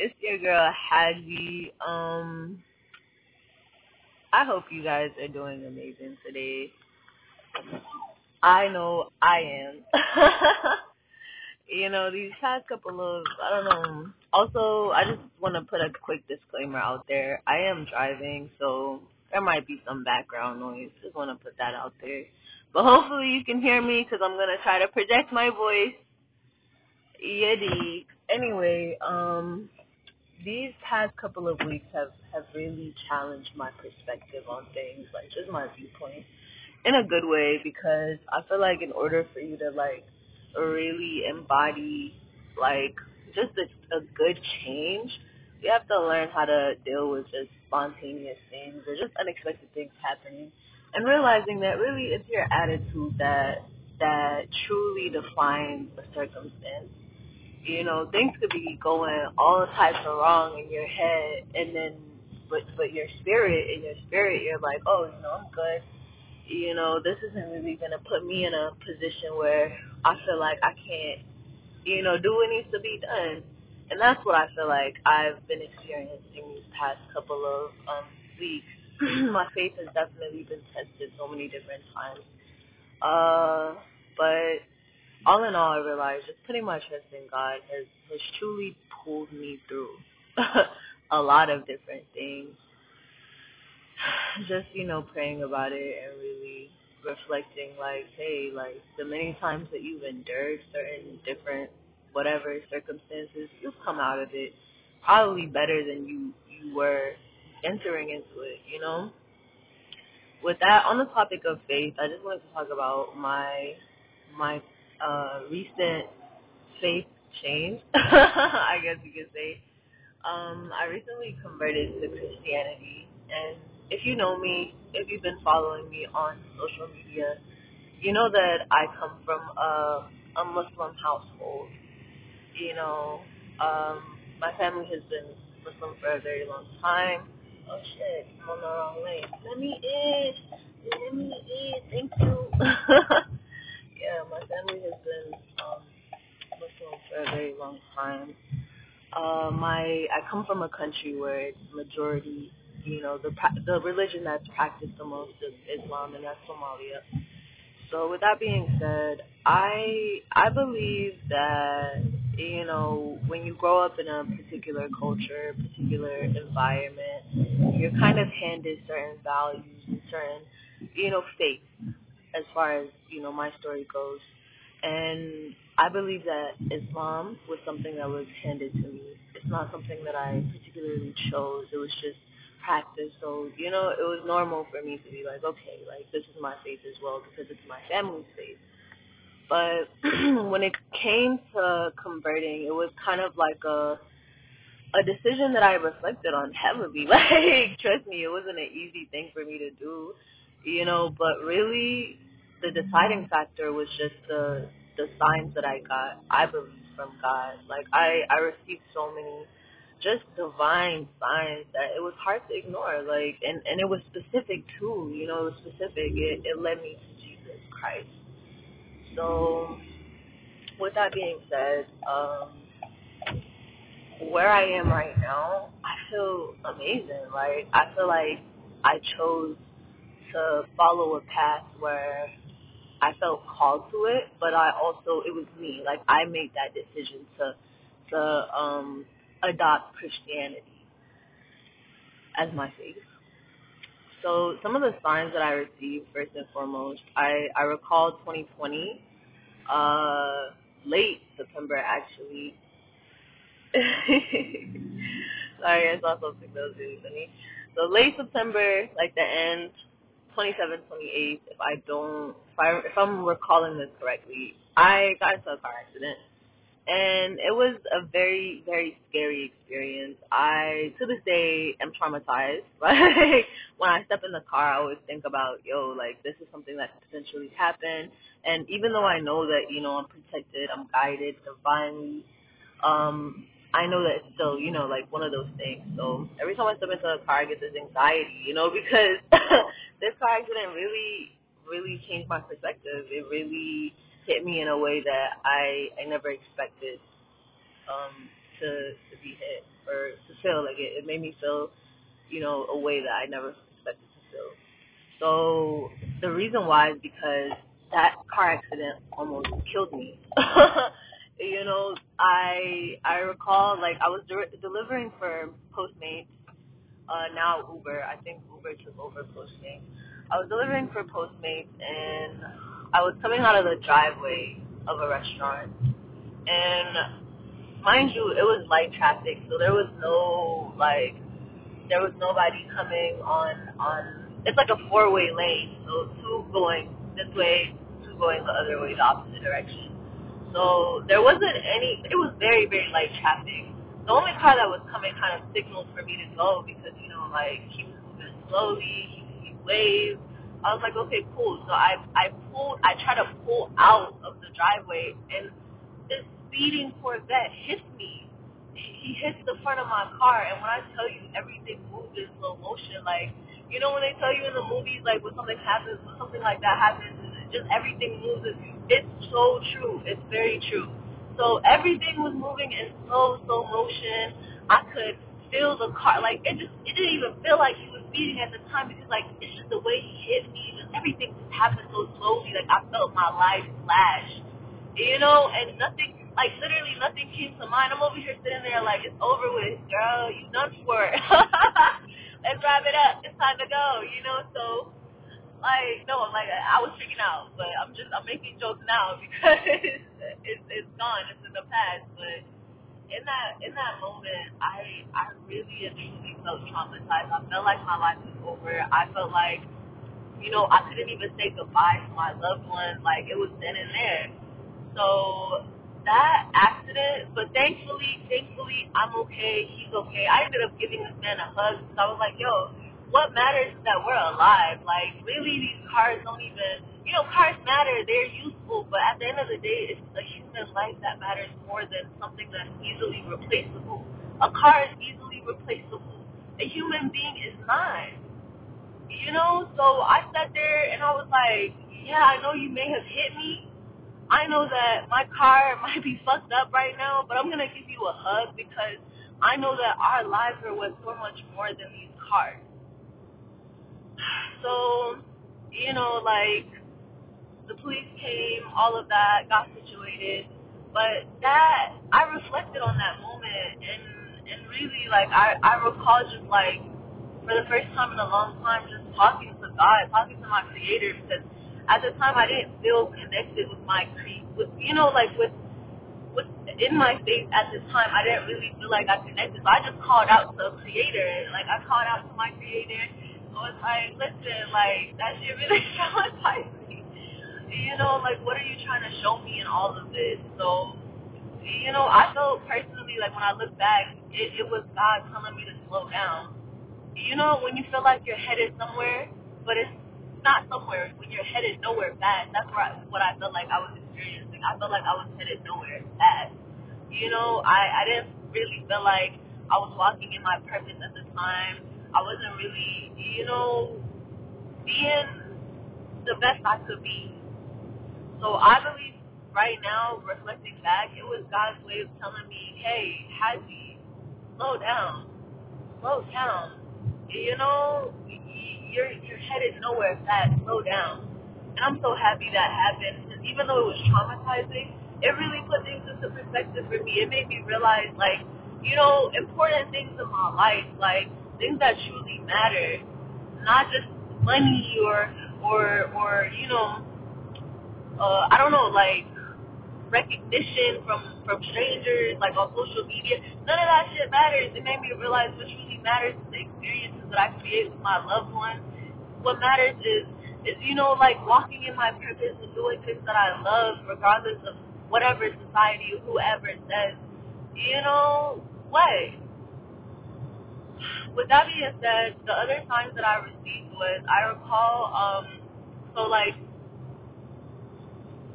It's your girl Haji. Um, I hope you guys are doing amazing today. I know I am. you know, these past couple of I don't know. Also, I just want to put a quick disclaimer out there. I am driving, so there might be some background noise. Just want to put that out there. But hopefully you can hear me because I'm gonna try to project my voice. Yeti. Anyway, um, these past couple of weeks have have really challenged my perspective on things, like just my viewpoint, in a good way because I feel like in order for you to like really embody like just a, a good change, you have to learn how to deal with just spontaneous things or just unexpected things happening, and realizing that really it's your attitude that that truly defines a circumstance you know, things could be going all types of wrong in your head, and then, but but your spirit, in your spirit, you're like, oh, you know, I'm good. You know, this isn't really gonna put me in a position where I feel like I can't, you know, do what needs to be done. And that's what I feel like I've been experiencing these past couple of um weeks. My faith has definitely been tested so many different times. Uh, but all in all, I realized just putting my trust in God has has truly pulled me through a lot of different things. Just you know, praying about it and really reflecting, like, hey, like the many times that you've endured certain different whatever circumstances, you've come out of it probably better than you you were entering into it. You know. With that, on the topic of faith, I just wanted to talk about my my uh, recent faith change, I guess you could say. Um, I recently converted to Christianity, and if you know me, if you've been following me on social media, you know that I come from a, a Muslim household. You know, um, my family has been Muslim for a very long time. Oh shit, I'm on the wrong lane. Let me in. Let me in. Thank you. yeah, my family has been um, Muslim for a very long time. Uh, my I come from a country where it's majority, you know, the the religion that's practiced the most is Islam, and that's Somalia. So with that being said, I I believe that you know when you grow up in a particular culture, particular environment, you're kind of handed certain values and certain you know faith as far as you know my story goes. And I believe that Islam was something that was handed to me. It's not something that I particularly chose. It was just practice. So you know, it was normal for me to be like, okay, like this is my faith as well because it's my family's faith. But when it came to converting, it was kind of like a a decision that I reflected on heavily. Like, trust me, it wasn't an easy thing for me to do you know, but really the deciding factor was just the the signs that I got, I believe from God. Like I I received so many just divine signs that it was hard to ignore. Like and and it was specific too, you know, it was specific. It it led me to Jesus Christ. So with that being said, um where I am right now, I feel amazing. Like I feel like I chose to follow a path where I felt called to it, but I also it was me. Like I made that decision to to um adopt Christianity as my faith. So some of the signs that I received first and foremost, I I recall 2020, uh, late September actually. Sorry, I saw something that was really funny. So late September, like the end, 27, 28, if I don't, if, I, if I'm recalling this correctly, I got into a car accident. And it was a very, very scary experience. I, to this day, am traumatized. Like, when I step in the car, I always think about, yo, like, this is something that potentially happen. And even though I know that, you know, I'm protected, I'm guided divinely, um, I know that it's still, you know, like one of those things. So every time I step into a car, I get this anxiety, you know, because this car accident really, really changed my perspective. It really hit me in a way that I I never expected. Um, to to be hit or to feel like it. It made me feel, you know, a way that I never expected to feel. So the reason why is because that car accident almost killed me. you know, I I recall like I was de- delivering for Postmates, uh, now Uber. I think Uber took over Postmates. I was delivering for Postmates and I was coming out of the driveway of a restaurant and mind you, it was light traffic, so there was no like there was nobody coming on on it's like a four way lane, so two going this way, two going the other way, the opposite direction. So there wasn't any it was very, very light traffic. The only car that was coming kind of signaled for me to go because, you know, like he was moving slowly, he, he waved. I was like, okay, cool. So I I pulled I tried to pull out of the driveway and this speeding Corvette hits me. He hits the front of my car, and when I tell you everything moved in slow motion, like you know when they tell you in the movies, like when something happens, when something like that happens, just everything moves. It's so true. It's very true. So everything was moving in slow, slow motion. I could feel the car, like it just, it didn't even feel like he was speeding at the time because like it's just the way he hit me. Just everything just happened so slowly. Like I felt my life flash you know, and nothing, like literally nothing came to mind. I'm over here sitting there like, it's over with, girl. You done for. Let's wrap it up. It's time to go, you know. So, like, no, like I was freaking out, but I'm just, I'm making jokes now because it's, it's gone. It's in the past. But in that, in that moment, I, I really and truly felt traumatized. I felt like my life was over. I felt like, you know, I couldn't even say goodbye to my loved one. Like it was then and there. So that accident, but thankfully, thankfully, I'm okay. He's okay. I ended up giving this man a hug because I was like, yo, what matters is that we're alive. Like, really, these cars don't even, you know, cars matter. They're useful, but at the end of the day, it's a human life that matters more than something that's easily replaceable. A car is easily replaceable. A human being is not. You know, so I sat there and I was like, yeah, I know you may have hit me, I know that my car might be fucked up right now, but I'm gonna give you a hug because I know that our lives are worth so much more than these cars. So, you know, like the police came, all of that, got situated, but that I reflected on that moment and and really like I I recall just like for the first time in a long time just talking to God, talking to my creator because at the time I didn't feel connected with my cre with you know like with with in my faith at the time I didn't really feel like I connected. So I just called out to the creator. Like I called out to my creator. I was like, listen, like that shit really traumatized me. You know, like what are you trying to show me in all of this? So, you know, I felt personally like when I look back, it, it was God telling me to slow down. You know, when you feel like you're headed somewhere, but it's not somewhere when you're headed nowhere fast. That's where I, what I felt like I was experiencing. I felt like I was headed nowhere fast. You know, I I didn't really feel like I was walking in my purpose at the time. I wasn't really, you know, being the best I could be. So I believe right now, reflecting back, it was God's way of telling me, hey, Haji, slow down, slow down. You know, you're you're headed nowhere fast. Slow down. And I'm so happy that happened because even though it was traumatizing, it really put things into perspective for me. It made me realize, like, you know, important things in my life, like things that truly matter, not just money or or or you know, uh, I don't know, like recognition from from strangers, like on social media. None of that shit matters. It made me realize what truly matters is the experiences that I create with my loved ones. What matters is is you know like walking in my purpose and doing things that I love, regardless of whatever society, or whoever says. You know what? With that being said, the other signs that I received was I recall um so like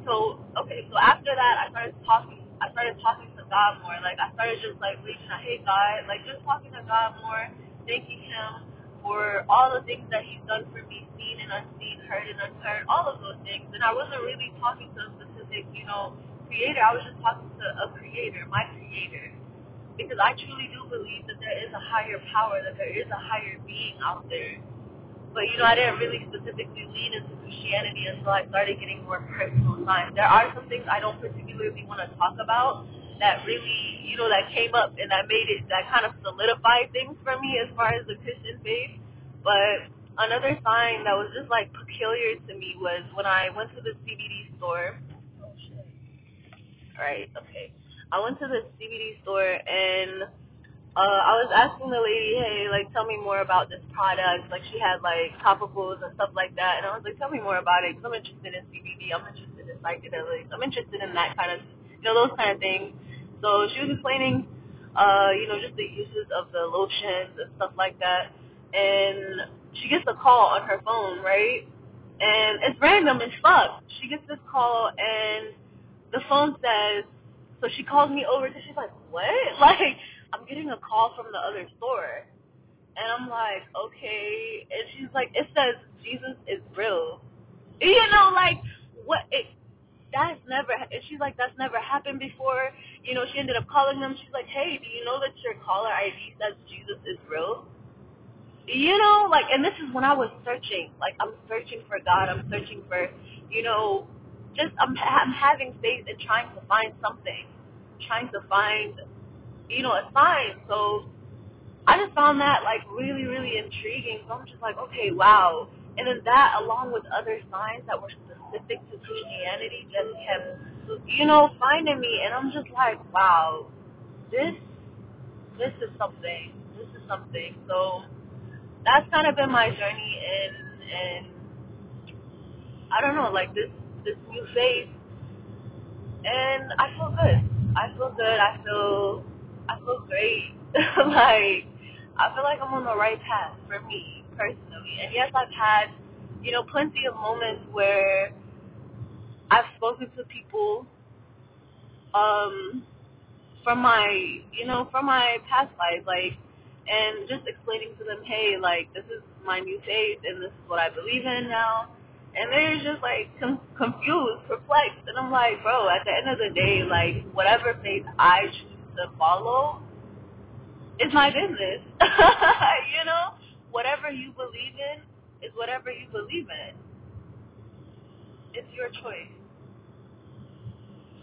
so okay, so after that, I started talking. I started talking to God more. Like I started just like reaching out, hey God, like just talking to God more, thanking Him for all the things that He's done for me, seen and unseen, heard and unheard, all of those things. And I wasn't really talking to a specific, you know, creator. I was just talking to a creator, my creator. Because I truly do believe that there is a higher power, that there is a higher being out there. But you know, I didn't really specifically lean into Christianity until I started getting more personal signs. There are some things I don't particularly want to talk about that really, you know, that came up and that made it, that kind of solidified things for me as far as the Christian faith. But another sign that was just like peculiar to me was when I went to the CBD store. Oh. Right. Okay. I went to the CBD store and uh, I was asking the lady, hey, like, tell me more about this product. Like, she had like topicals and stuff like that, and I was like, tell me more about it. Cause I'm interested in CBD. I'm interested in psychedelics. I'm interested in that kind of, you know, those kind of things. So she was explaining, uh, you know, just the uses of the lotions and stuff like that, and she gets a call on her phone, right? And it's random as fuck. She gets this call, and the phone says, so she calls me over, and she's like, what? Like I'm getting a call from the other store. And I'm like, okay. And she's like, it says Jesus is real. You know, like, what? It, that's never, and she's like, that's never happened before. You know, she ended up calling them. She's like, hey, do you know that your caller ID says Jesus is real? You know, like, and this is when I was searching. Like, I'm searching for God. I'm searching for, you know, just, I'm, I'm having faith and trying to find something. Trying to find you know, a sign. So I just found that like really, really intriguing. So I'm just like, okay, wow. And then that, along with other signs that were specific to Christianity, just kept, you know, finding me. And I'm just like, wow, this, this is something. This is something. So that's kind of been my journey, and and I don't know, like this this new phase, and I feel good. I feel good. I feel I feel great. like I feel like I'm on the right path for me personally. And yes, I've had, you know, plenty of moments where I've spoken to people um from my, you know, from my past life, like, and just explaining to them, hey, like, this is my new faith, and this is what I believe in now. And they're just like com- confused, perplexed, and I'm like, bro, at the end of the day, like, whatever faith I choose to follow is my business. you know, whatever you believe in is whatever you believe in. It's your choice.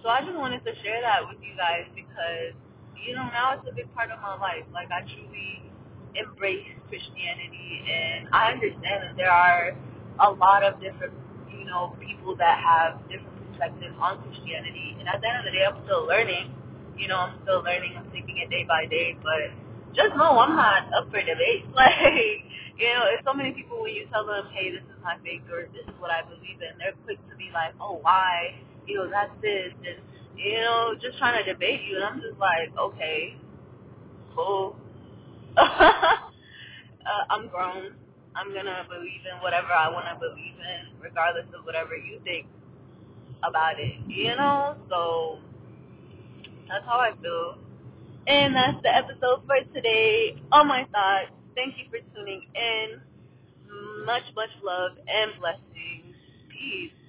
So I just wanted to share that with you guys because, you know, now it's a big part of my life. Like I truly embrace Christianity and I understand that there are a lot of different, you know, people that have different perspectives on Christianity. And at the end of the day, I'm still learning you know, I'm still learning. I'm taking it day by day, but just know I'm not up for debate. Like, you know, it's so many people when you tell them, hey, this is my faith or this is what I believe in, they're quick to be like, oh, why? You know, that's this, and you know, just trying to debate you, and I'm just like, okay, cool. uh, I'm grown. I'm gonna believe in whatever I want to believe in, regardless of whatever you think about it. You know, so that's how I feel. And that's the episode for today. All my thoughts. Thank you for tuning in. Much, much love and blessings. Peace.